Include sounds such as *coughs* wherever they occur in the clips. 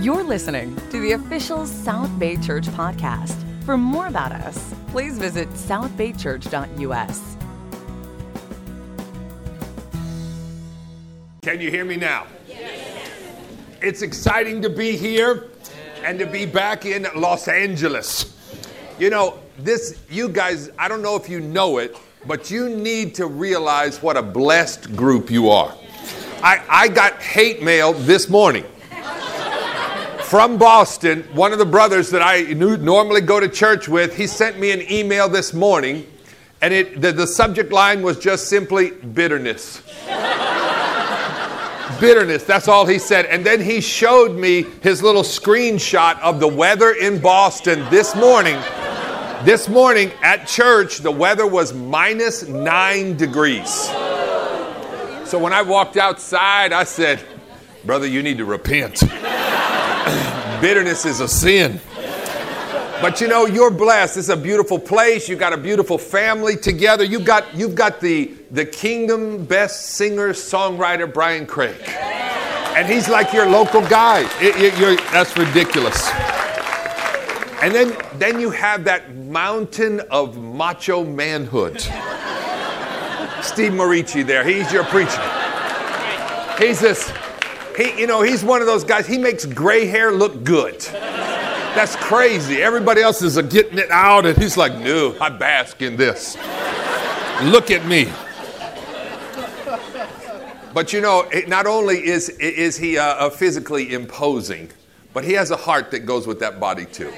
You're listening to the official South Bay Church podcast. For more about us, please visit southbaychurch.us. Can you hear me now? It's exciting to be here and to be back in Los Angeles. You know, this, you guys, I don't know if you know it, but you need to realize what a blessed group you are. I, I got hate mail this morning from Boston. One of the brothers that I normally go to church with, he sent me an email this morning, and it, the, the subject line was just simply bitterness *laughs* bitterness. That's all he said. And then he showed me his little screenshot of the weather in Boston this morning. This morning at church, the weather was minus nine degrees. So when I walked outside, I said, Brother, you need to repent. *laughs* *coughs* Bitterness is a sin. But you know, you're blessed. It's a beautiful place. You've got a beautiful family together. You've got, you've got the, the kingdom best singer songwriter, Brian Craig. And he's like your local guy. It, it, that's ridiculous. And then, then you have that mountain of macho manhood. Steve Marici there. He's your preacher. He's this, he, you know, he's one of those guys, he makes gray hair look good. That's crazy. Everybody else is getting it out, and he's like, no, I bask in this. Look at me. But you know, not only is, is he uh, physically imposing, but he has a heart that goes with that body too.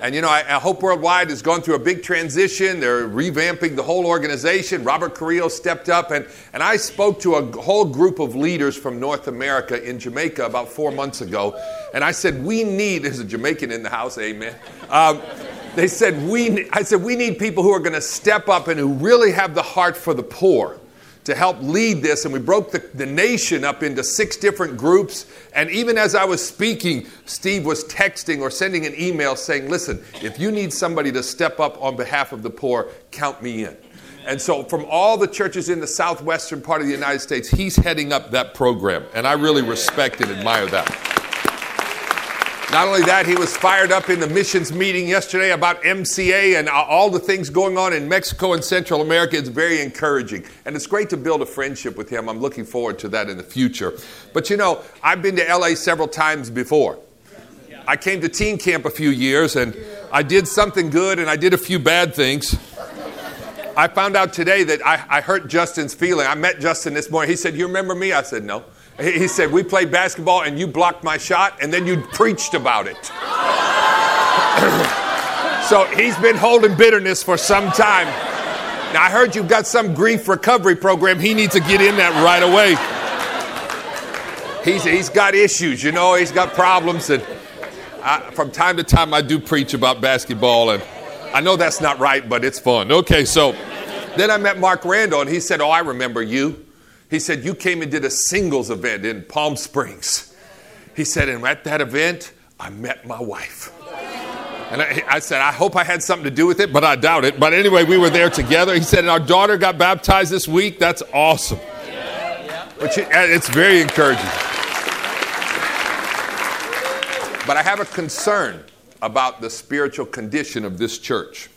And you know, I, I Hope Worldwide has gone through a big transition. They're revamping the whole organization. Robert Carrillo stepped up, and, and I spoke to a whole group of leaders from North America in Jamaica about four months ago. And I said, We need, there's a Jamaican in the house, amen. Um, they said, we, I said, we need people who are going to step up and who really have the heart for the poor to help lead this. And we broke the, the nation up into six different groups. And even as I was speaking, Steve was texting or sending an email saying, Listen, if you need somebody to step up on behalf of the poor, count me in. And so, from all the churches in the southwestern part of the United States, he's heading up that program. And I really respect and admire that. Not only that, he was fired up in the missions meeting yesterday about MCA and uh, all the things going on in Mexico and Central America. It's very encouraging. And it's great to build a friendship with him. I'm looking forward to that in the future. But you know, I've been to LA several times before. I came to teen camp a few years and I did something good and I did a few bad things. I found out today that I, I hurt Justin's feeling. I met Justin this morning. He said, You remember me? I said, No. He said, We played basketball and you blocked my shot and then you preached about it. *clears throat* so he's been holding bitterness for some time. Now, I heard you've got some grief recovery program. He needs to get in that right away. He's, he's got issues, you know, he's got problems. And I, from time to time, I do preach about basketball. And I know that's not right, but it's fun. Okay, so then I met Mark Randall and he said, Oh, I remember you. He said, You came and did a singles event in Palm Springs. He said, And at that event, I met my wife. And I, I, said, I hope I had something to do with it, but I doubt it. But anyway, we were there together. He said, and our daughter got baptized this week. That's awesome. But it's very encouraging. But I have a concern about the spiritual condition of this church.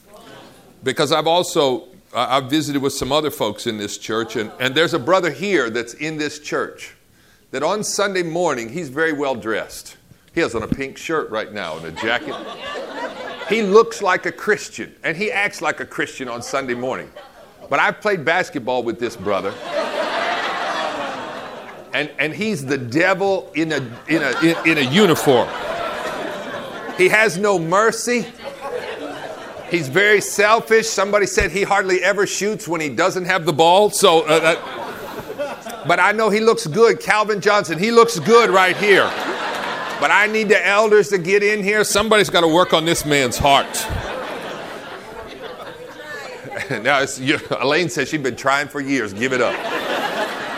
Because I've also I've visited with some other folks in this church, and, and there's a brother here that's in this church that on Sunday morning, he's very well dressed. He has on a pink shirt right now and a jacket. He looks like a Christian, and he acts like a Christian on Sunday morning. But I've played basketball with this brother. And, and he's the devil in a, in, a, in, in a uniform. He has no mercy. He's very selfish. Somebody said he hardly ever shoots when he doesn't have the ball. So, uh, that, but I know he looks good. Calvin Johnson, he looks good right here. But I need the elders to get in here. Somebody's got to work on this man's heart. *laughs* now, you, Elaine says she's been trying for years. Give it up.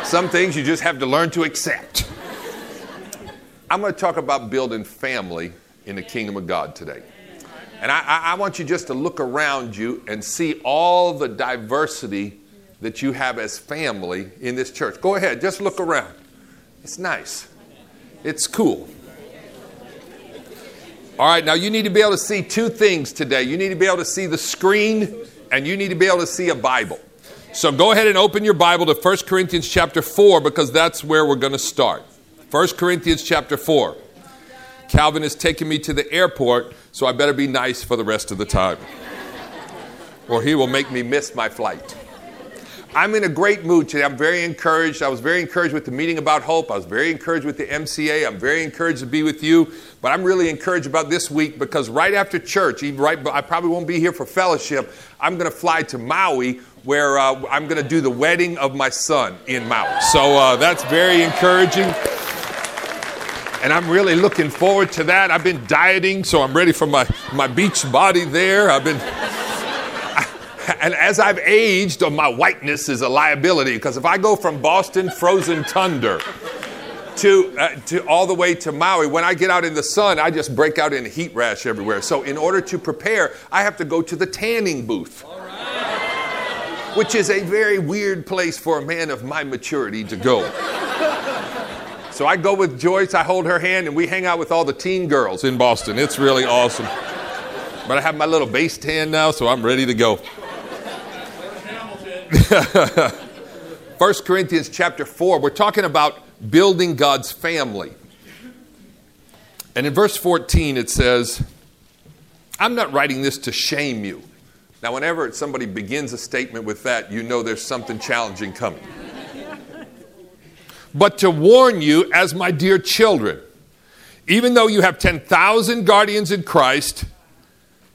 Some things you just have to learn to accept. I'm going to talk about building family in the kingdom of God today. And I, I, want you just to look around you and see all the diversity that you have as family in this church. Go ahead, just look around. It's nice, it's cool. All right, now you need to be able to see two things today. You need to be able to see the screen and you need to be able to see a Bible. So go ahead and open your Bible to 1 Corinthians chapter 4 because that's where we're going to start. 1 Corinthians chapter 4. Calvin is taking me to the airport, so I better be nice for the rest of the time. or he will make me miss my flight. I'm in a great mood today. I'm very encouraged. I was very encouraged with the meeting about hope. I was very encouraged with the MCA. I'm very encouraged to be with you. But I'm really encouraged about this week because right after church, even right, I probably won't be here for fellowship. I'm going to fly to Maui where uh, I'm going to do the wedding of my son in Maui. So uh, that's very encouraging. And I'm really looking forward to that. I've been dieting, so I'm ready for my, my beach body there. I've been *laughs* and as I've aged, my whiteness is a liability because if I go from Boston frozen tundra to, uh, to all the way to Maui, when I get out in the sun, I just break out in a heat rash everywhere. So in order to prepare, I have to go to the tanning booth. Which is a very weird place for a man of my maturity to go. So I go with Joyce, I hold her hand, and we hang out with all the teen girls in Boston. It's really awesome. But I have my little base tan now, so I'm ready to go. *laughs* 1 Corinthians chapter 4, we're talking about building God's family. And in verse 14, it says, I'm not writing this to shame you. Now, whenever somebody begins a statement with that, you know there's something challenging coming. But to warn you, as my dear children, even though you have 10,000 guardians in Christ,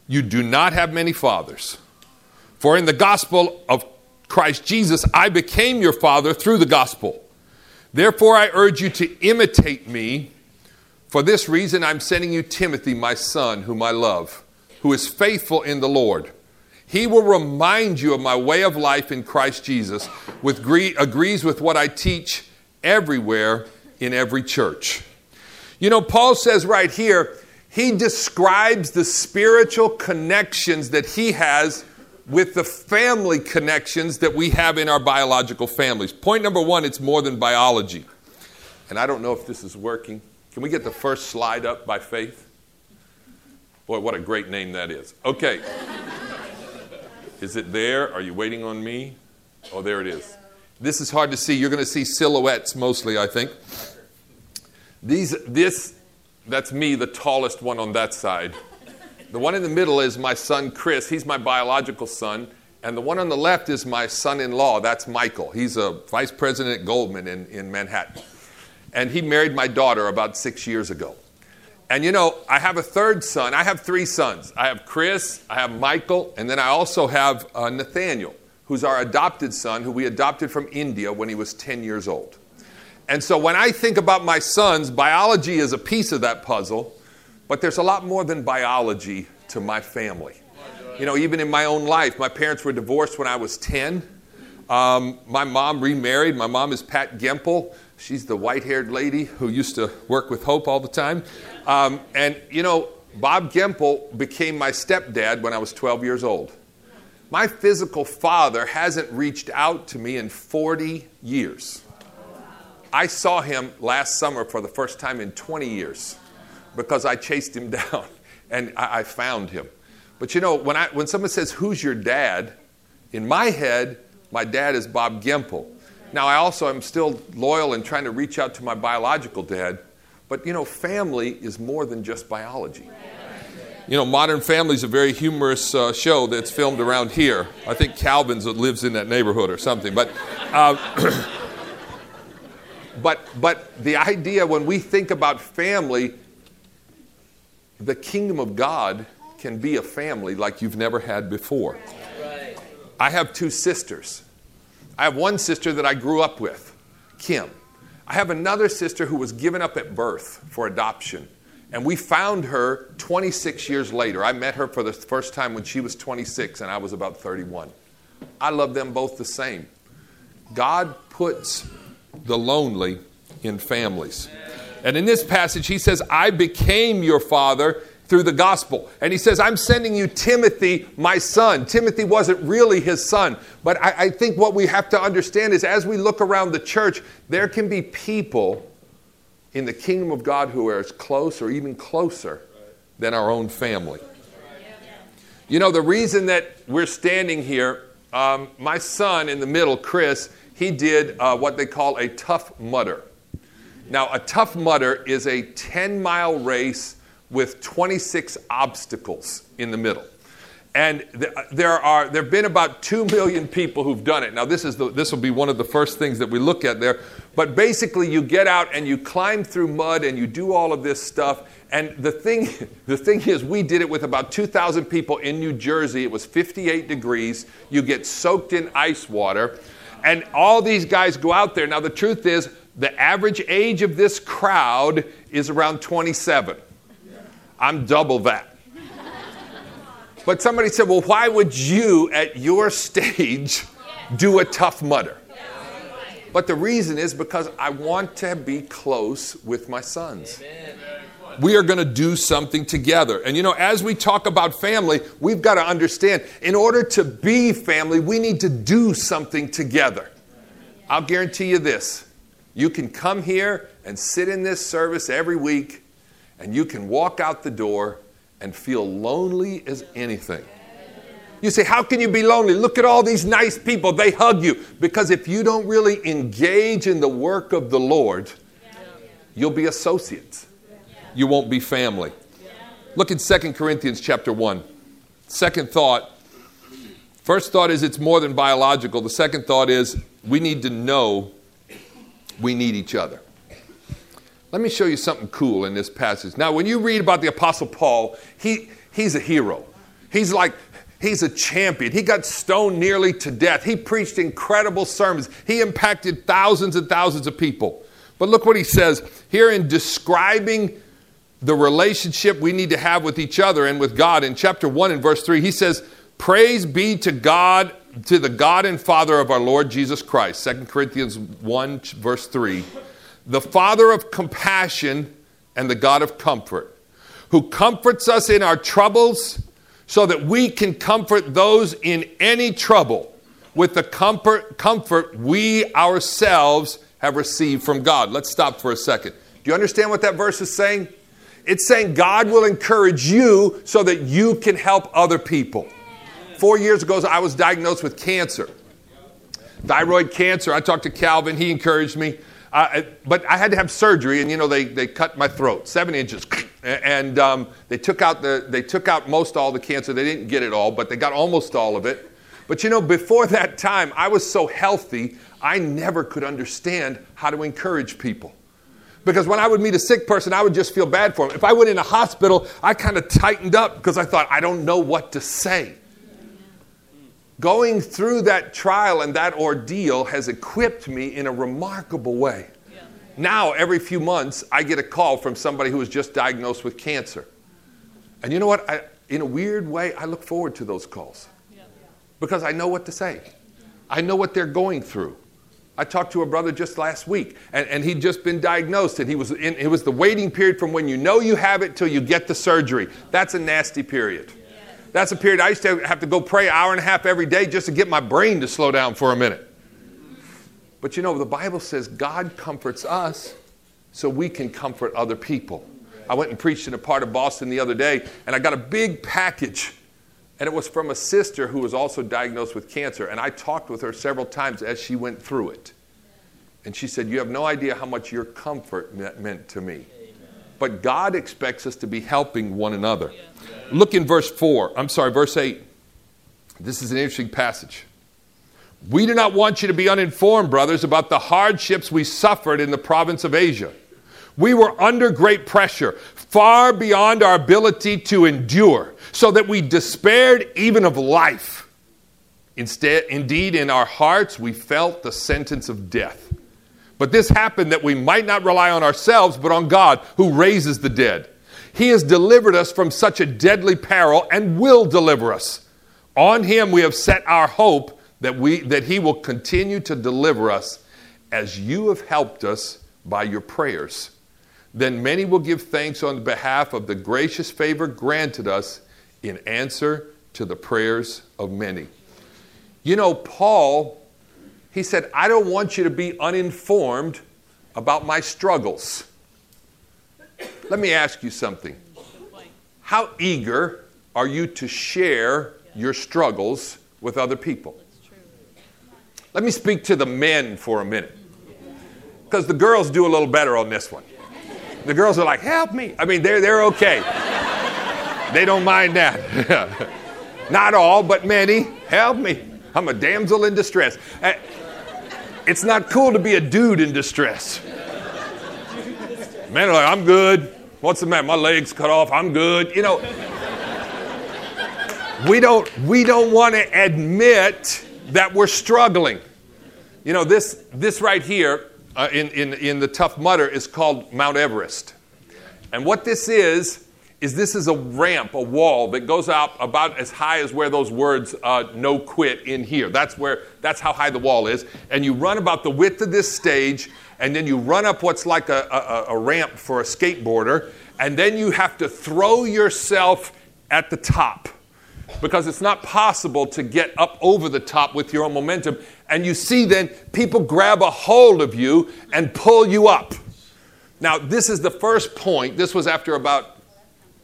you do not have many fathers. For in the gospel of Christ Jesus, I became your father through the gospel. Therefore, I urge you to imitate me. For this reason, I'm sending you Timothy, my son, whom I love, who is faithful in the Lord. He will remind you of my way of life in Christ Jesus, with agrees with what I teach everywhere in every church. You know, Paul says right here, he describes the spiritual connections that he has with the family connections that we have in our biological families. Point number one it's more than biology. And I don't know if this is working. Can we get the first slide up by faith? Boy, what a great name that is. Okay. *laughs* is it there? Are you waiting on me? Oh, there it is. This is hard to see. You're going to see silhouettes mostly, I think. These, this, that's me, the tallest one on that side. The one in the middle is my son Chris. He's my biological son. And the one on the left is my son in law. That's Michael. He's a vice president at Goldman in, in Manhattan. And he married my daughter about six years ago. And you know, I have a third son. I have three sons. I have Chris, I have Michael, and then I also have uh, Nathaniel, who's our adopted son, who we adopted from India when he was 10 years old. And so when I think about my sons, biology is a piece of that puzzle. But there's a lot more than biology to my family. You know, even in my own life, my parents were divorced when I was 10. Um, my mom remarried. My mom is Pat Gempel. She's the white haired lady who used to work with Hope all the time. Um, and, you know, Bob Gempel became my stepdad when I was 12 years old. My physical father hasn't reached out to me in 40 years. I saw him last summer for the first time in 20 years because I chased him *laughs* down and I, found him. But you know, when, I, when someone says, Who's your dad? In my head, my dad is Bob Gempel. Now, I also am still loyal and trying to reach out to my biological dad, but you know, family is more than just biology. You know, Modern Family is a very humorous uh, show that's filmed around here. I think Calvin's lives in that neighborhood or something. But, uh, *coughs* but, but the idea when we think about family, the kingdom of God can be a family like you've never had before. I have two sisters. I have one sister that I grew up with, Kim. I have another sister who was given up at birth for adoption. And we found her 26 years later. I met her for the first time when she was 26 and I was about 31. I love them both the same. God puts the lonely in families. And in this passage, he says, I became your father through the gospel. And he says, I'm sending you Timothy, my son. Timothy wasn't really his son. But I, I, think what we have to understand is as we look around the church, there can be people in the kingdom of God who are as close or even closer than our own family. You know, the reason that we're standing here, um, my son in the middle, Chris, he did uh, what they call a Tough Mudder. Now, a Tough Mudder is a 10 mile race with 26 obstacles in the middle. And th- uh, there are there have been about two million people who've done it. Now this is the, this will be one of the first things that we look at there. But basically, you get out and you climb through mud and you do all of this stuff. And the thing *laughs* the thing is, we did it with about 2,000 people in New Jersey. It was 58 degrees. You get soaked in ice water, and all these guys go out there. Now the truth is, the average age of this crowd is around 27. I'm double that. But somebody said, well, why would you at your stage do a Tough Mudder? But the reason is because I want to be close with my sons. We are going to do something together. And you know, as we talk about family, we've got to understand in order to be family, we need to do something together. I'll guarantee you this you can come here and sit in this service every week, and you can walk out the door and feel lonely as anything. You say, How can you be lonely? Look at all these nice people. They hug you. Because if you don't really engage in the work of the Lord, you'll be associates. You won't be family. Look at 2 Corinthians chapter 1. Second thought. First thought is it's more than biological. The second thought is we need to know we need each other. Let me show you something cool in this passage. Now, when you read about the Apostle Paul, he, he's a hero. He's like, he's a champion. He got stoned nearly to death. He preached incredible sermons. He impacted thousands and thousands of people. But look what he says here in describing the relationship we need to have with each other and with God. In chapter 1 and verse 3, he says, Praise be to God, to the God and Father of our Lord Jesus Christ. 2 Corinthians 1, verse 3 the Father of compassion and the God of comfort, who comforts us in our troubles so that we can comfort those in any trouble with the comfort, comfort we ourselves have received from God. Let's stop for a second. Do you understand what that verse is saying? It's saying God will encourage you so that you can help other people. Four years ago, I was diagnosed with cancer, thyroid cancer. I talked to Calvin, he encouraged me. Uh, but I had to have surgery, and you know they, they cut my throat seven inches, *clears throat* and um, they took out the they took out most all the cancer. They didn't get it all, but they got almost all of it. But you know, before *laughs* that time, I was so healthy, I never could understand how to encourage people. Because when I would meet a sick person, I would just feel bad for them. If I went in a hospital, I kind of tightened up because I thought, I don't know what to say. Going through that trial and that ordeal has equipped me in a remarkable way. Yeah. Now, every few months, I get a call from somebody who was just diagnosed with cancer. And you know what? I, in a weird way, I look forward to those calls because I know what to say. I know what they're going through. I talked to a brother just last week, and, and he'd just been diagnosed, and he was in, it was the waiting period from when you know you have it till you get the surgery. That's a nasty period. That's a period I used to have to go pray hour and a half every day just to get my brain to slow down for a minute. But you know, the Bible says God comforts us so we can comfort other people. I went and preached in a part of Boston the other day, and I got a big package. And it was from a sister who was also diagnosed with cancer. And I talked with her several times as she went through it. And she said, You have no idea how much your comfort meant to me. But God expects us to be helping one another. Look in verse 4. I'm sorry, verse 8. This is an interesting passage. We do not want you to be uninformed, brothers, about the hardships we suffered in the province of Asia. We were under great pressure, far beyond our ability to endure, so that we despaired even of life. Instead, indeed, in our hearts, we felt the sentence of death. But this happened that we might not rely on ourselves, but on God, who raises the dead. He has delivered us from such a deadly peril and will deliver us. On him we have set our hope that, we, that he will continue to deliver us as you have helped us by your prayers. Then many will give thanks on behalf of the gracious favor granted us in answer to the prayers of many. You know, Paul, he said, I don't want you to be uninformed about my struggles. Let me ask you something. How eager are you to share your struggles with other people? Let me speak to the men for a minute. Because the girls do a little better on this one. The girls are like, help me. I mean, they're, they're okay. they don't mind that. *laughs* Not all, but many. Help me. I'm a damsel in distress. Uh, it's not cool to be a dude in distress. Men are like, I'm good. What's the matter? My legs cut off. I'm good. You know, we don't we don't want to admit that we're struggling. You know, this this right here uh, in, in, in the Tough Mudder is called Mount Everest. And what this is, is this is a ramp, a wall that goes out about as high as where those words uh, "no quit" in here. That's where that's how high the wall is, and you run about the width of this stage, and then you run up what's like a, a, a ramp for a skateboarder, and then you have to throw yourself at the top because it's not possible to get up over the top with your own momentum. And you see then people grab a hold of you and pull you up. Now, this is the first point. This was after about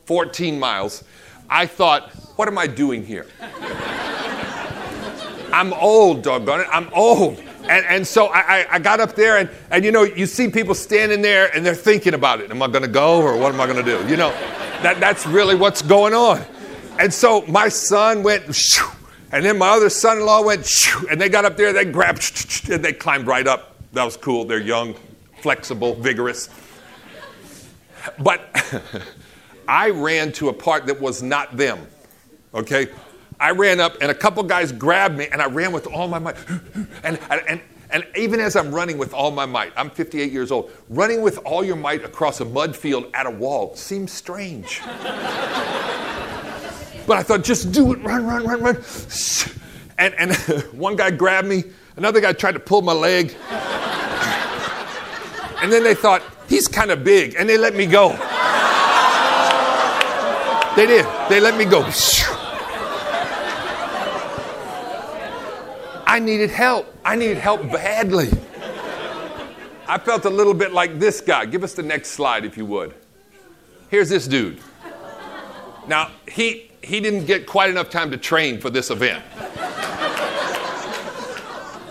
14 miles. I thought, what am I doing here? *laughs* I'm old, doggone it. I'm old. And, and so I, I got up there, and, and you know, you see people standing there and they're thinking about it. Am I going to go or what am I going to do? You know, that, that's really what's going on. And so my son went, and then my other son in law went, and they got up there, they grabbed, and they climbed right up. That was cool. They're young, flexible, vigorous. But *laughs* I ran to a part that was not them, okay? I ran up, and a couple guys grabbed me, and I ran with all my might. And, and, and even as I'm running with all my might, I'm 58 years old, running with all your might across a mud field at a wall seems strange. But I thought, just do it, run, run, run, run. And, and *laughs* one guy grabbed me, another guy tried to pull my leg. And then they thought, he's kind of big, and they let me go. They did. They let me go. I needed help. I needed help badly. I felt a little bit like this guy. Give us the next slide, if you would. Here's this dude. Now, he, he didn't get quite enough time to train for this event.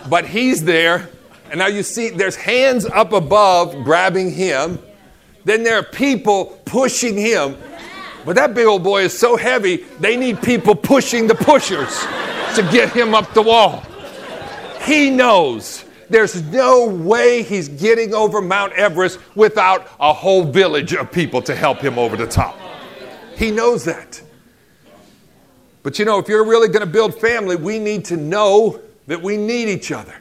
but he's there, and now you see there's hands up above grabbing him. Then there are people pushing him. But that big old boy is so heavy, they need people pushing the pushers to get him up the wall. He knows there's no way he's getting over Mount Everest without a whole village of people to help him over the top. He knows that. But you know, if you're really going to build family, we need to know that we need each other.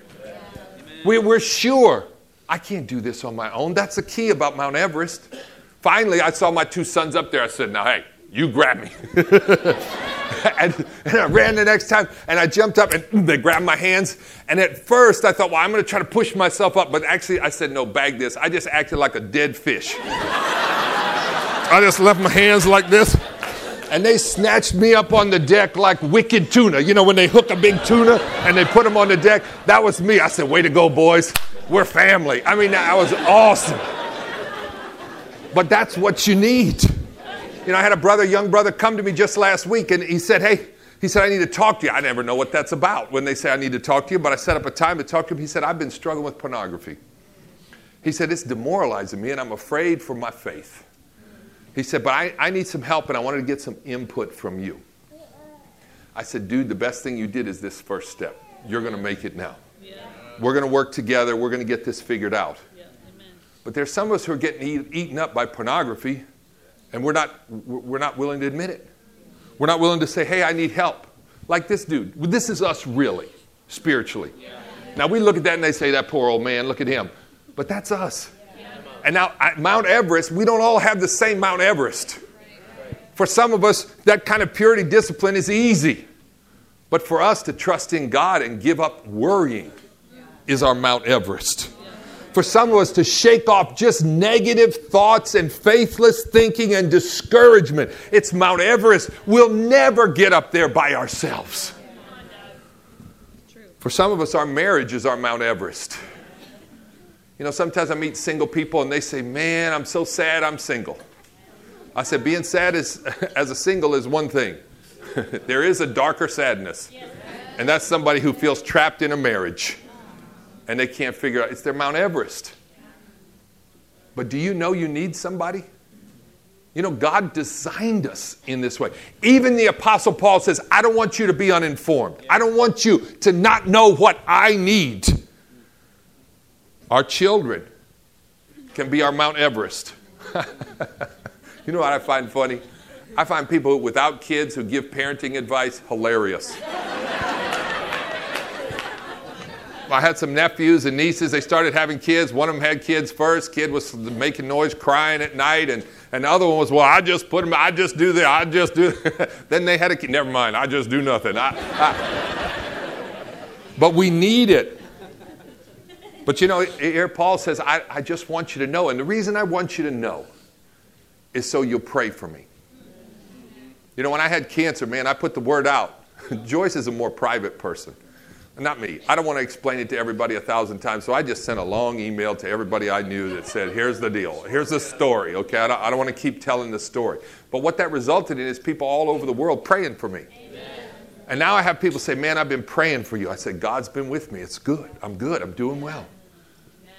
We, we're sure I can't do this on my own. That's the key about Mount Everest. Finally, I saw my two sons up there. I said, Now, hey, you grab me. *laughs* and, and, I ran the next time and I jumped up and they grabbed my hands. And at first, I thought, Well, I'm going to try to push myself up. But actually, I said, No, bag this. I just acted like a dead fish. I just left my hands like this and they snatched me up on the deck like wicked tuna. You know, when they hook a big tuna and they put them on the deck, that was me. I said, Way to go, boys. We're family. I mean, that was awesome. But that's what you need. You know, I had a brother, young brother, come to me just last week and he said, Hey, he said, I need to talk to you. I never know what that's about when they say I need to talk to you, but I set up a time to talk to him. He said, I've been struggling with pornography. He said, It's demoralizing me and I'm afraid for my faith. He said, But I, I need some help and I wanted to get some input from you. I said, Dude, the best thing you did is this first step. You're going to make it now. Yeah. We're going to work together. We're going to get this figured out. Yeah. But there's some of us who are getting eat, eaten up by pornography and we're not, we're not willing to admit it. We're not willing to say, Hey, I need help. Like this dude. This is us really, spiritually. Yeah. Now we look at that and they say, That poor old man, look at him. But that's us. And now, at Mount Everest, we don't all have the same Mount Everest. For some of us, that kind of purity discipline is easy. But for us to trust in God and give up worrying is our Mount Everest. For some of us to shake off just negative thoughts and faithless thinking and discouragement, it's Mount Everest. We'll never get up there by ourselves. For some of us, our marriage is our Mount Everest. You know, sometimes I meet single people and they say, Man, I'm so sad I'm single. I said, being sad as, *laughs* as a single is one thing. *laughs* there is a darker sadness. And that's somebody who feels trapped in a marriage and they can't figure out. It's their Mount Everest. But do you know you need somebody? You know, God designed us in this way. Even the Apostle Paul says, I don't want you to be uninformed. I don't want you to not know what I need. Our children can be our Mount Everest. *laughs* you know what I find funny? I find people without kids who give parenting advice hilarious. I had some nephews and nieces. They started having kids. One of them had kids first. Kid was making noise, crying at night, and, and the other one was, well, I just put them. I just do this. I just do. *laughs* then they had a kid. Never mind. I just do nothing. I, I. *laughs* but we need it. But you know, here Paul says, I, I just want you to know. And the reason I want you to know is so you'll pray for me. You know, when I had cancer, man, I put the word out. *laughs* Joyce is a more private person. Not me. I don't want to explain it to everybody a thousand times, so I just sent a long email to everybody I knew that said, here's the deal. Here's the story, okay? I don't, I don't want to keep telling the story. But what that resulted in is people all over the world praying for me. Amen. And now I have people say, man, I've been praying for you. I said, God's been with me. It's good. I'm good. I'm doing well.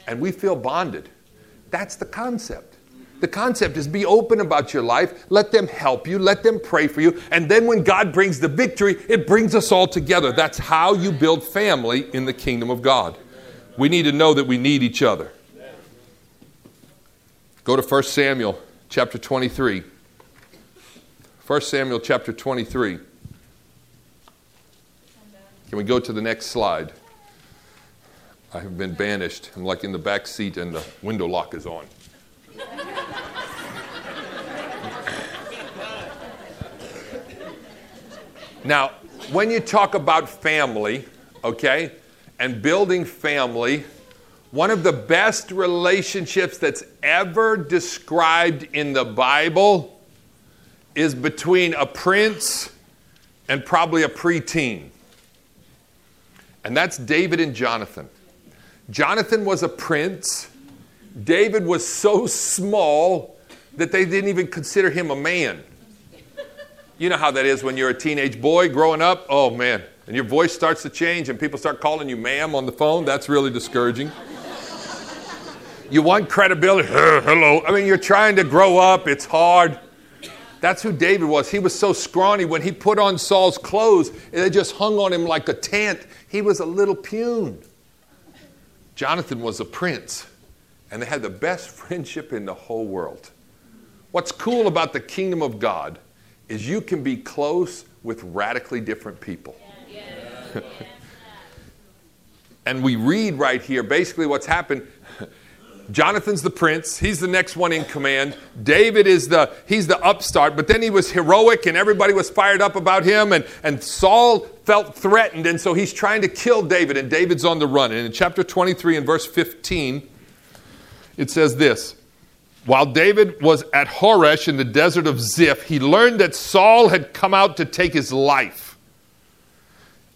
And we feel bonded. That's the concept. The concept is be open about your life, let them help you, let them pray for you, and then when God brings the victory, it brings us all together. That's how you build family in the kingdom of God. We need to know that we need each other. Go to 1 Samuel chapter 23. 1 Samuel chapter 23. Can we go to the next slide? I have been banished. I'm like in the back seat and the window lock is on. Now, when you talk about family, okay, and building family, one of the best relationships that's ever described in the Bible is between a prince and probably a preteen. And that's David and Jonathan. Jonathan was a prince. David was so small that they didn't even consider him a man. You know how that is when you're a teenage boy growing up. Oh, man. And your voice starts to change and people start calling you ma'am on the phone. That's really discouraging. you want credibility. *laughs* Hello. I mean, you're trying to grow up, it's hard. That's who David was. He was so scrawny. When he put on Saul's clothes, they just hung on him like a tent. He was a little pune. Jonathan was a prince, and they had the best *laughs* friendship in the whole world. What's cool about the kingdom of God is you can be close with radically different people. *laughs* and we read right here basically what's happened. *laughs* Jonathan's the prince. He's the next one in command. David is the he's the upstart, but then he was heroic and everybody was fired up about him and and Saul felt threatened and so he's trying to kill David and David's on the run. And in chapter 23 and verse 15 it says this. While David was at Horesh in the desert of Ziph, he learned that Saul had come out to take his life.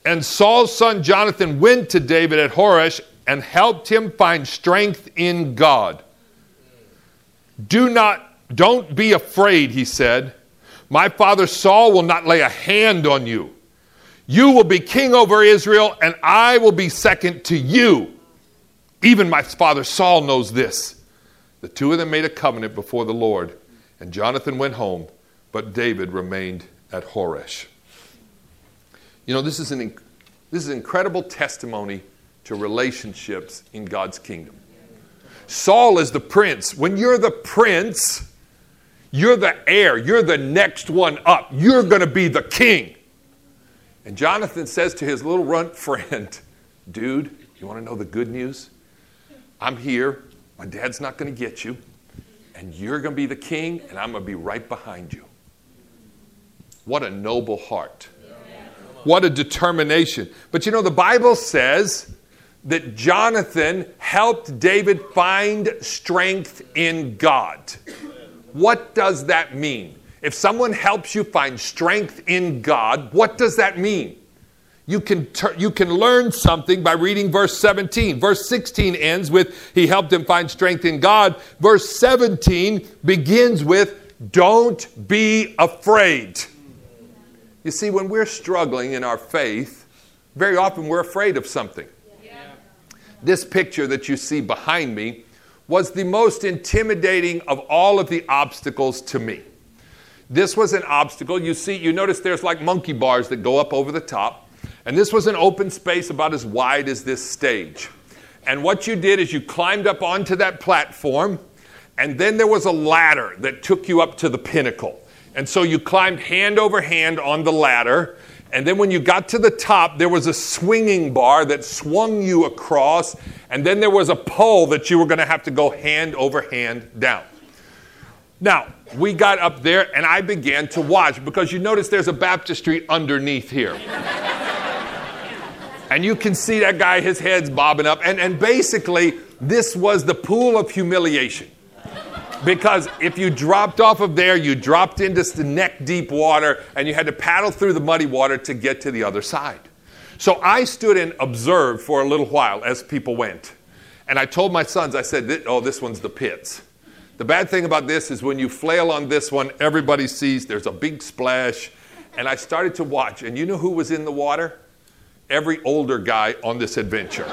And Saul's son Jonathan went to David at Horesh and helped him find strength in God. Do not, don't be afraid, he said. My father Saul will not lay a hand on you. You will be king over Israel, and I will be second to you. Even my father Saul knows this. The two of them made a covenant before the Lord, and Jonathan went home, but David remained at Horesh. You know, this is an, this is an incredible testimony to relationships in God's kingdom. Saul is the prince. When you're the prince, you're the heir, you're the next one up, you're going to be the king. And Jonathan says to his little runt friend, Dude, you want to know the good news? I'm here. My dad's not going to get you, and you're going to be the king, and I'm going to be right behind you. What a noble heart. What a determination. But you know, the Bible says that Jonathan helped David find strength in God. What does that mean? If someone helps you find strength in God, what does that mean? You can, ter- you can learn something by reading verse 17. Verse 16 ends with, He helped him find strength in God. Verse 17 begins with, Don't be afraid. You see, when we're struggling in our faith, very often we're afraid of something. This picture that you see behind me was the most intimidating of all of the obstacles to me. This was an obstacle. You see, you notice there's like monkey bars that go up over the top. And this was an open space about as wide as this stage. And what you did is you climbed up onto that platform, and then there was a ladder that took you up to the pinnacle. And so you climbed hand over hand on the ladder. And then when you got to the top, there was a swinging bar that swung you across. And then there was a pole that you were going to have to go hand over hand down. Now, we got up there and I began to watch because you notice there's a baptistry underneath here. And you can see that guy, his head's bobbing up. And, and basically, this was the pool of humiliation. Because if you dropped off of there, you dropped into the neck deep water and you had to paddle through the muddy water to get to the other side. So I stood and observed for a little while as people went. And I told my sons, I said, Oh, this one's the pits. The bad thing about this is when you flail on this one, everybody sees there's a big splash. And I started to watch, and you know who was in the water? Every older guy on this adventure.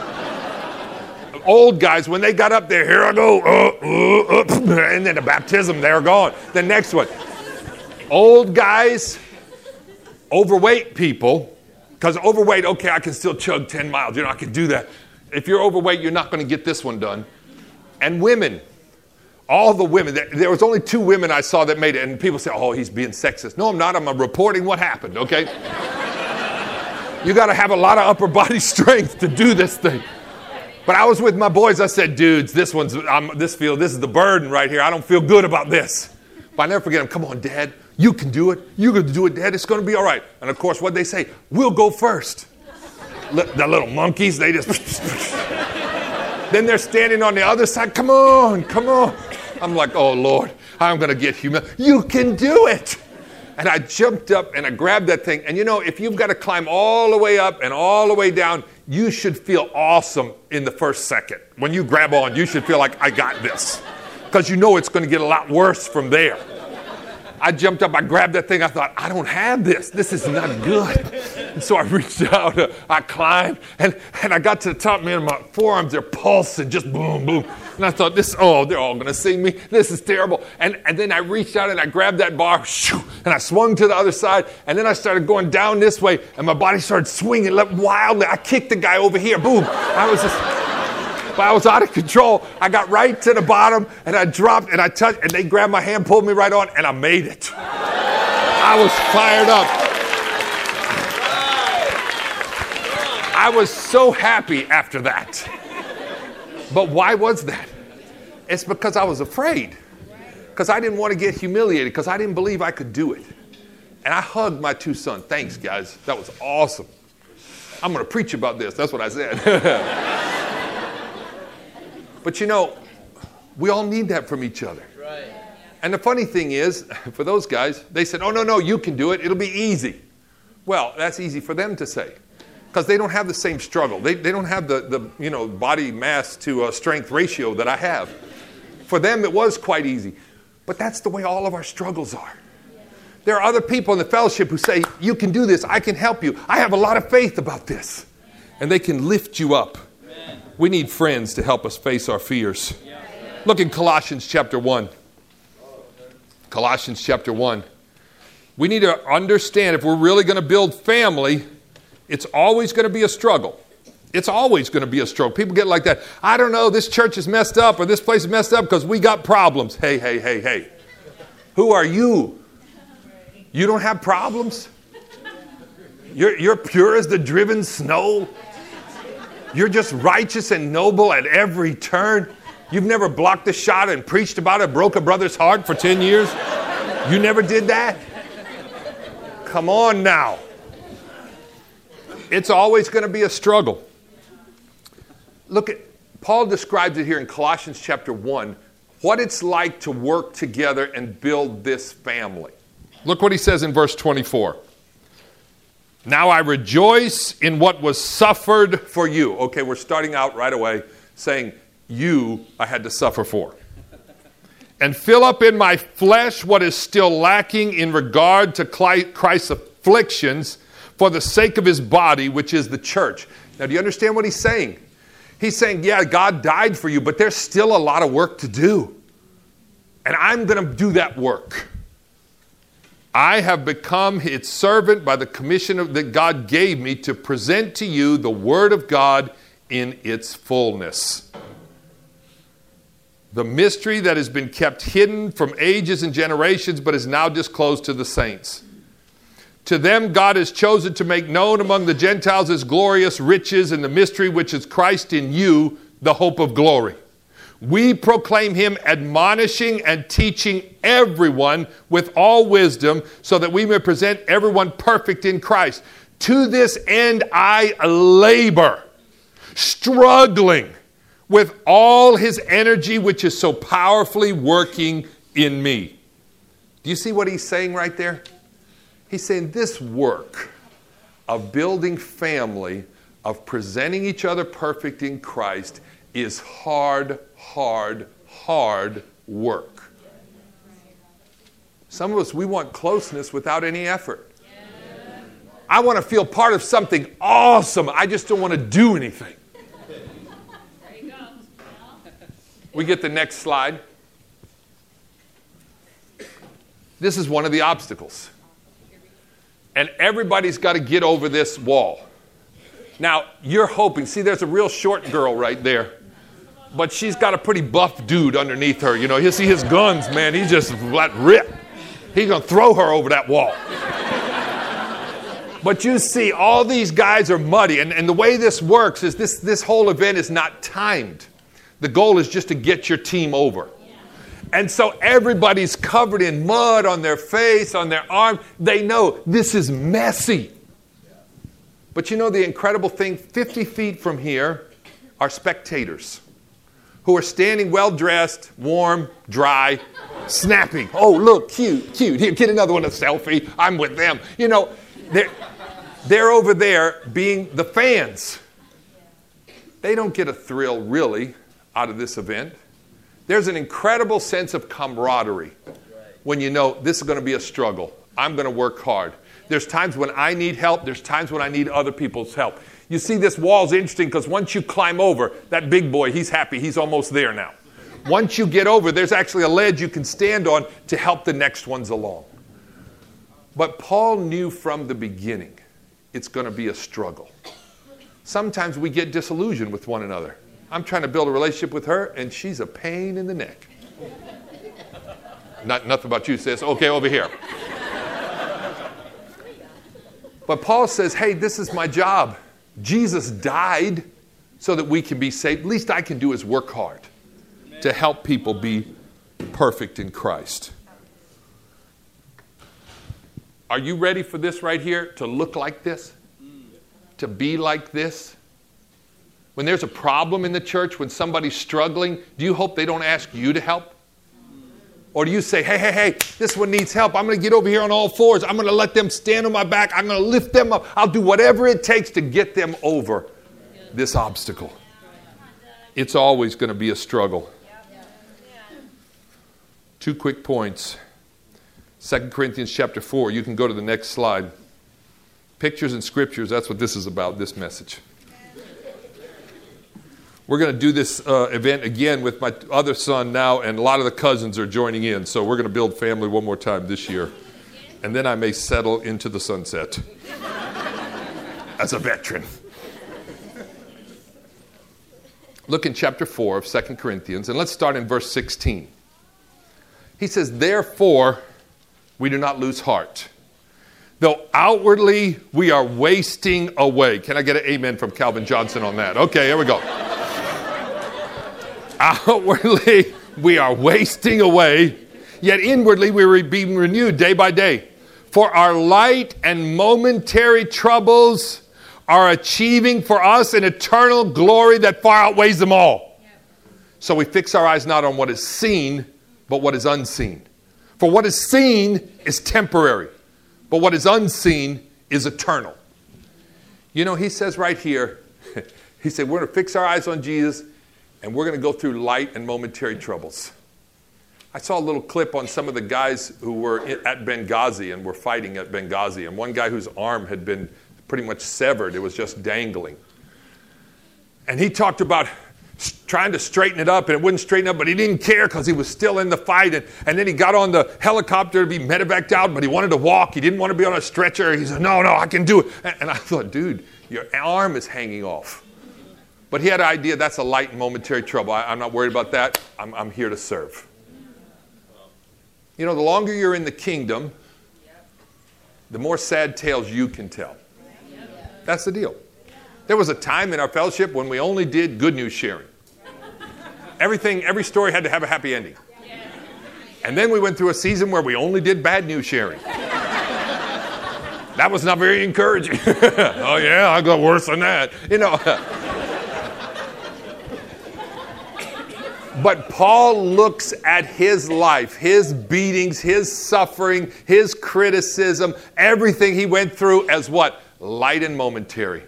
Old guys, when they got up there, here I go, uh, uh, uh, and then the baptism, they're gone. The next one. Old guys, overweight people, because overweight, okay, I can still chug 10 miles, you know, I can do that. If you're overweight, you're not going to get this one done. And women, all the women, there was only two women I saw that made it, and people say, oh, he's being sexist. No, I'm not. I'm reporting what happened, okay? You got to have a lot of upper body *laughs* strength to do this thing. But I was with my boys. I said, dudes, this one's, I'm, this feel, this is the burden right here. I don't feel good about this. But I never forget them. Come on, Dad. You can do it. You can do it, Dad. It's going to be all right. And of course, what they say, we'll go first. the little monkeys, they just. *laughs* then they're standing on the other side. Come on, come on. I'm like, oh Lord, I'm going to get humiliated. You can do it. And I jumped up and I grabbed that thing. And you know, if you've got to climb all the way up and all the way down, you should feel awesome in the first second. When you grab on, you should feel like, I got this. Because you know it's going to get a lot worse from there. I jumped up, I grabbed that thing. I thought, I don't have this. This is not good. And so I reached out, I climbed, and, and I got to the top, man, my forearms, they're pulsing, just boom, boom. And I thought, this, oh, they're all going to see me. This is terrible. And, and then I reached out and I grabbed that bar, shoo, and I swung to the other side. And then I started going down this way, and my body started swinging wildly. I kicked the guy over here, boom. I was just but I was out of control. I got right to the bottom and I dropped and I touched, and they grabbed my hand, pulled me right on, and I made it. I was fired up. I was so happy after that. But why was that? It's because I was afraid. Because I didn't want to get humiliated, because I didn't believe I could do it. And I hugged my two sons. Thanks, guys. That was awesome. I'm going to preach about this. That's what I said. *laughs* But you know, we all need that from each other. Right. And the funny thing is, for those guys, they said, oh, no, no, you can do it. It'll be easy. Well, that's easy for them to say because they don't have the same struggle. They, they don't have the, the you know, body mass to uh, strength ratio that I have. For them, it was quite easy. But that's the way all of our struggles are. There are other people in the fellowship who say, You can do this. I can help you. I have a lot of faith about this. And they can lift you up. We need friends to help us face our fears. Look in Colossians chapter 1. Colossians chapter 1. We need to understand if we're really going to build family, it's always going to be a struggle. It's always going to be a struggle. People get like that. I don't know, this church is messed up or this place is messed up because we got problems. Hey, hey, hey, hey. Who are you? You don't have problems? You're, you're pure as the driven snow. You're just righteous and noble at every turn. You've never blocked a shot and preached about it, broke a brother's heart for 10 years. You never did that? Come on now. It's always going to be a struggle. Look at Paul describes it here in Colossians chapter 1 what it's like to work together and build this family. Look what he says in verse 24. Now I rejoice in what was suffered for you. Okay, we're starting out right away saying, You I had to suffer for. and fill up in my flesh what is still lacking in regard to Christ's afflictions for the sake of his body, which is the church. Now, do you understand what he's saying? He's saying, yeah, God died for you, but there's still a lot of work to do. And I'm going to do that work. I have become its servant by the commission of, that God gave me to present to you the Word of God in its fullness. The mystery that has been kept hidden from ages and generations, but is now disclosed to the saints. To them, God has chosen to make known among the Gentiles his glorious riches and the mystery which is Christ in you, the hope of glory. We proclaim him admonishing and teaching everyone with all wisdom so that we may present everyone perfect in Christ. To this end, I labor, struggling with all his energy, which is so powerfully working in me. Do you see what he's saying right there? He's saying this work of building family, of presenting each other perfect in Christ, is hard, hard, hard work. Some of us, we want closeness without any effort. I want to feel part of something awesome. I just don't want to do anything. We get the next slide. This is one of the obstacles. And everybody's got to get over this wall. Now, you're hoping, see, there's a real short girl right there but she's got a pretty buff dude underneath her. You know, you see his guns, man. He's just let rip. He's gonna throw her over that wall. but you see, all these guys are muddy, and, and the way this works is this, this whole event is not timed. The goal is just to get your team over. And so everybody's covered in mud on their face, on their arm. They know this is messy. But you know the incredible thing 50 feet from here are spectators who are standing well dressed, warm, dry, snapping. Oh, look, cute, cute. Here, get another one, a selfie. I'm with them. You know, they're, they're over there being the fans. They don't get a thrill really out of this event. There's an incredible sense of camaraderie when you know this is going to be a struggle. I'm going to work hard. There's times when I need help, there's times when I need other people's help. You see, this wall's interesting because once you climb over, that big boy, he's happy. He's almost there now. Once you get over, there's actually a ledge you can stand on to help the next ones along. But Paul knew from the beginning it's going to be a struggle. Sometimes we get disillusioned with one another. I'm trying to build a relationship with her, and she's a pain in the neck. Not, nothing about you, sis. Okay, over here. But Paul says, hey, this is my job. Jesus died so that we can be saved. Least I can do is work hard to help people be perfect in Christ. Are you ready for this right here? To look like this? To be like this? When there's a problem in the church, when somebody's struggling, do you hope they don't ask you to help? Or do you say, hey, hey, hey, this one needs help. I'm going to get over here on all fours. I'm going to let them stand on my back. I'm going to lift them up. I'll do whatever it takes to get them over this obstacle. It's always going to be a struggle. Two quick points. 2 Corinthians chapter 4. You can go to the next slide. Pictures and scriptures, that's what this is about, this message. We're going to do this uh, event again with my other son now, and a lot of the cousins are joining in. So we're going to build family one more time this year. And then I may settle into the sunset *laughs* as a veteran. Look in chapter 4 of 2 Corinthians, and let's start in verse 16. He says, Therefore, we do not lose heart. Though outwardly we are wasting away. Can I get an amen from Calvin Johnson on that? Okay, here we go. Outwardly, we are wasting away, yet inwardly, we are being renewed day by day. For our light and momentary troubles are achieving for us an eternal glory that far outweighs them all. So we fix our eyes not on what is seen, but what is unseen. For what is seen is temporary, but what is unseen is eternal. You know, he says right here, *laughs* he said, We're going to fix our eyes on Jesus and we're going to go through light and momentary troubles. I saw a little clip on some of the guys who were at Benghazi and were fighting at Benghazi, and one guy whose arm had been pretty much severed, it was just dangling. And he talked about trying to straighten it up and it wouldn't straighten up, but he didn't care because he was still in the fight. And, and then he got on the helicopter to be medevaced out, but he wanted to walk. He didn't want to be on a stretcher. He said, No, no, I can do it. And, and I thought, dude, your arm is hanging off. But he had an idea that's a light and momentary trouble. I, am not worried about that. I'm, I'm here to serve. You know, the longer you're in the kingdom, the more sad tales you can tell. That's the deal. There was a time in our fellowship when we only did good news sharing. Everything, every story had to have a happy ending. And then we went through a season where we only did bad news sharing. That was not very encouraging. *laughs* oh, yeah, I got worse than that. You know. *laughs* But Paul looks at his life, his beatings, his suffering, his criticism, everything he went through as what? Light and momentary.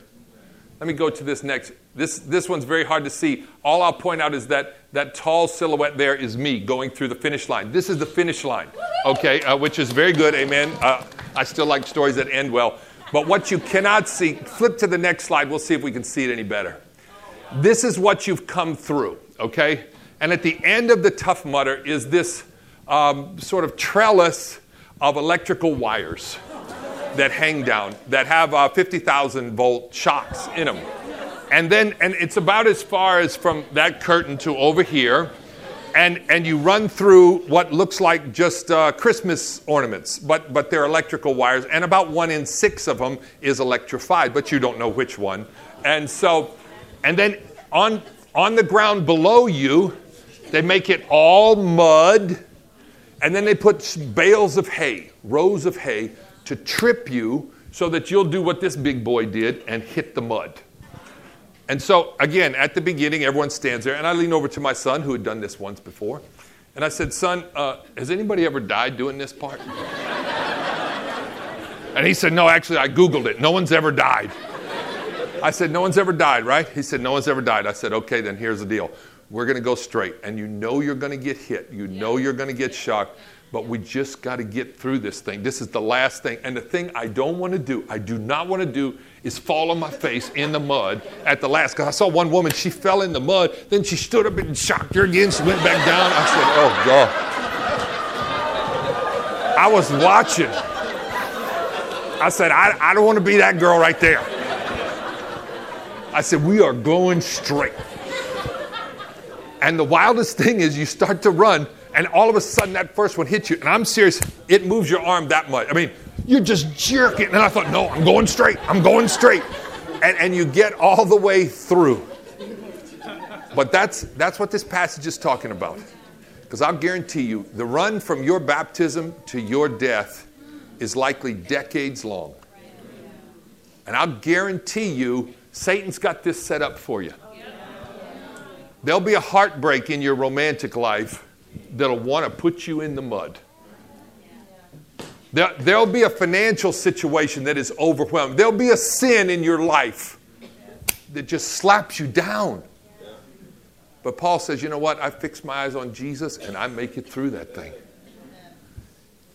Let me go to this next. This, this one's very hard to see. All I'll point out is that that tall silhouette there is me going through the finish line. This is the finish line, okay, uh, which is very good, amen. Uh, I still like stories that end well. But what you cannot see, flip to the next slide, we'll see if we can see it any better. This is what you've come through, okay? And at the end of the Tough Mudder is this um, sort of trellis of electrical wires that hang down that have uh, 50,000 volt shocks in them. And then, and it's about as far as from that curtain to over here. And, and you run through what looks like just uh, Christmas ornaments, but, but they're electrical wires. And about one in six of them is electrified, but you don't know which one. And so, and then on, on the ground below you, they make it all mud, and then they put bales of hay, rows of hay, to trip you so that you'll do what this big boy did and hit the mud. And so, again, at the beginning, everyone stands there, and I lean over to my son who had done this once before, and I said, Son, uh, has anybody ever died doing this part? and he said, No, actually, I Googled it. No one's ever died. I said, No one's ever died, right? He said, No one's ever died. I said, Okay, then here's the deal we're going to go straight. And you know you're going to get hit. You know you're going to get shocked. But we just got to get through this thing. This is the last thing. And the thing I don't want to do, I do not want to do, is fall on my face in the mud at the last. Because I saw one woman, she fell in the mud. Then she stood up and shocked her again. She went back down. I said, Oh, God. I was watching. I said, I, I don't want to be that girl right there. I said, We are going straight. And the wildest *laughs* thing is you start to run, and all of a sudden that first one hits you. And I'm serious, it moves your arm that much. I mean, you're just jerking. And I thought, no, I'm going straight. I'm going straight. And, and you get all the way through. But that's, that's what this passage is talking about. Because I'll guarantee you, the run from your baptism to your death is likely decades long. And I'll guarantee you, Satan's got this set up for you. There'll be a heartbreak in your romantic life that'll want to put you in the mud. There, there'll be a financial situation that is overwhelming. There'll be a sin in your life that just slaps you down. But Paul says, you know what? I fix my eyes on Jesus and I make it through that thing.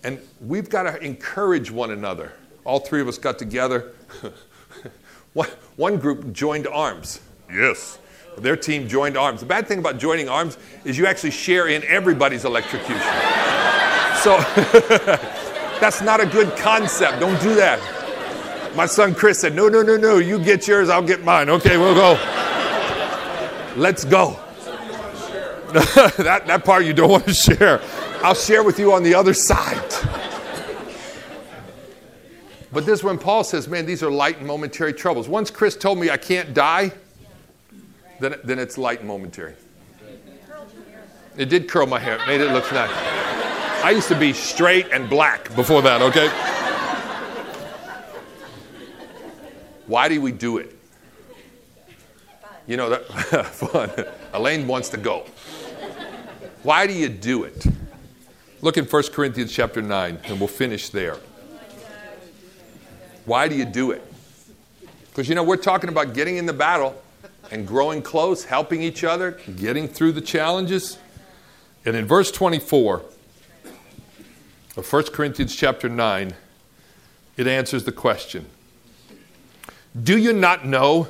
And we've got to encourage one another. All three of us got together. *laughs* one group joined arms. Yes. Their team joined arms. The bad thing about joining arms is you actually share in everybody's electrocution. So *laughs* that's not a good concept. Don't do that. My son Chris said, No, no, no, no. You get yours, I'll get mine. Okay, we'll go. Let's go. *laughs* that, that part you don't want to share. I'll share with you on the other side. But this is when Paul says, Man, these are light and momentary troubles. Once Chris told me I can't die, then, then it's light and momentary. It did curl my hair, it made it look nice. I used to be straight and black before that, okay? Why do we do it? You know, that *laughs* fun. Elaine wants to go. Why do you do it? Look in 1 Corinthians chapter 9, and we'll finish there. Why do you do it? Because, you know, we're talking about getting in the battle and growing close, helping each other, getting through the challenges. And in verse 24 of 1 Corinthians chapter 9, it answers the question Do you not know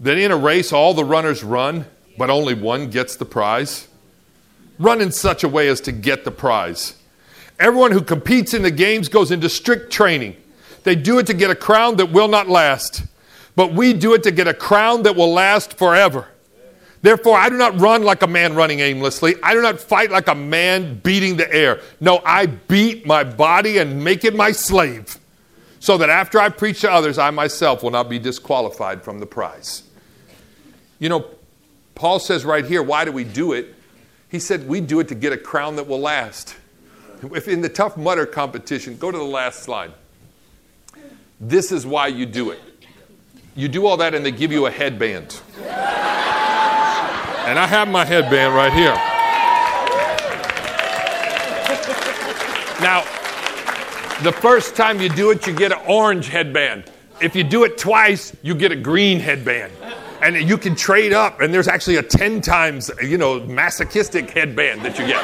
that in a race all the runners run, but only one gets the prize? Run in such a way as to get the prize. Everyone who competes in the games goes into strict training. They do it to get a crown that will not last, but we do it to get a crown that will last forever. Therefore, I do not run like a man running aimlessly. I do not fight like a man beating the air. No, I beat my body and make it my slave, so that after I preach to others, I myself will not be disqualified from the prize. You know, Paul says right here, why do we do it? He said, we do it to get a crown that will last. If in the Tough Mudder competition, go to the last slide. This is why you do it. You do all that and they give you a headband. And I have my headband right here. Now, the first time you do it, you get an orange headband. If you do it twice, you get a green headband. And you can trade up, and there's actually a 10 times, you know, masochistic headband that you get.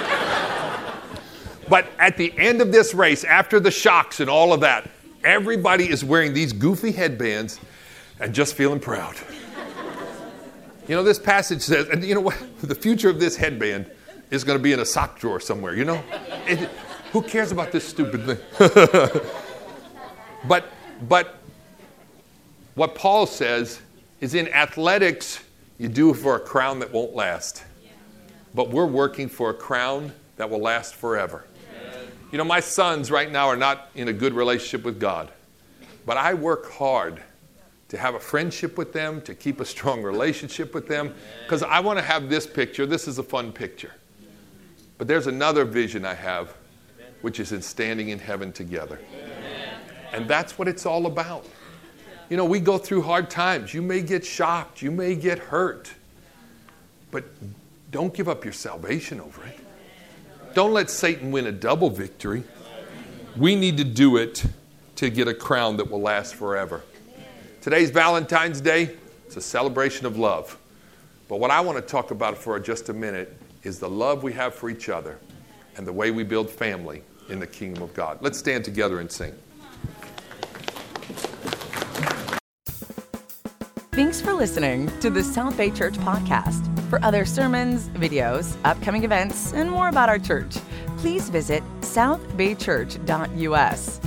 But at the end of this race, after the shocks and all of that, everybody is wearing these goofy headbands and just feeling proud. You know, this passage says, and you know what? *laughs* The future of this headband is going to be in a sock drawer somewhere, you know? It, who cares about this stupid thing? *laughs* but, but what Paul says is in athletics, you do for a crown that won't last. But we're working for a crown that will last forever. You know, my sons right now are not in a good relationship with God, but I work hard to have a friendship with them, to keep a strong relationship with them, because I want to have this picture. This is a fun picture. But there's another vision I have, which is in standing in heaven together. And that's what it's all about. You know, we go through hard times. You may get shocked, you may get hurt, but don't give up your salvation over it. Don't let Satan win a double victory. We need to do it to get a crown that will last forever. Today's Valentine's Day. It's a celebration of love. But what I want to talk about for just a minute is the love we have for each other and the way we build family in the kingdom of God. Let's stand together and sing. Thanks for listening to the South Bay Church podcast. For other sermons, videos, upcoming events, and more about our church, please visit southbaychurch.us.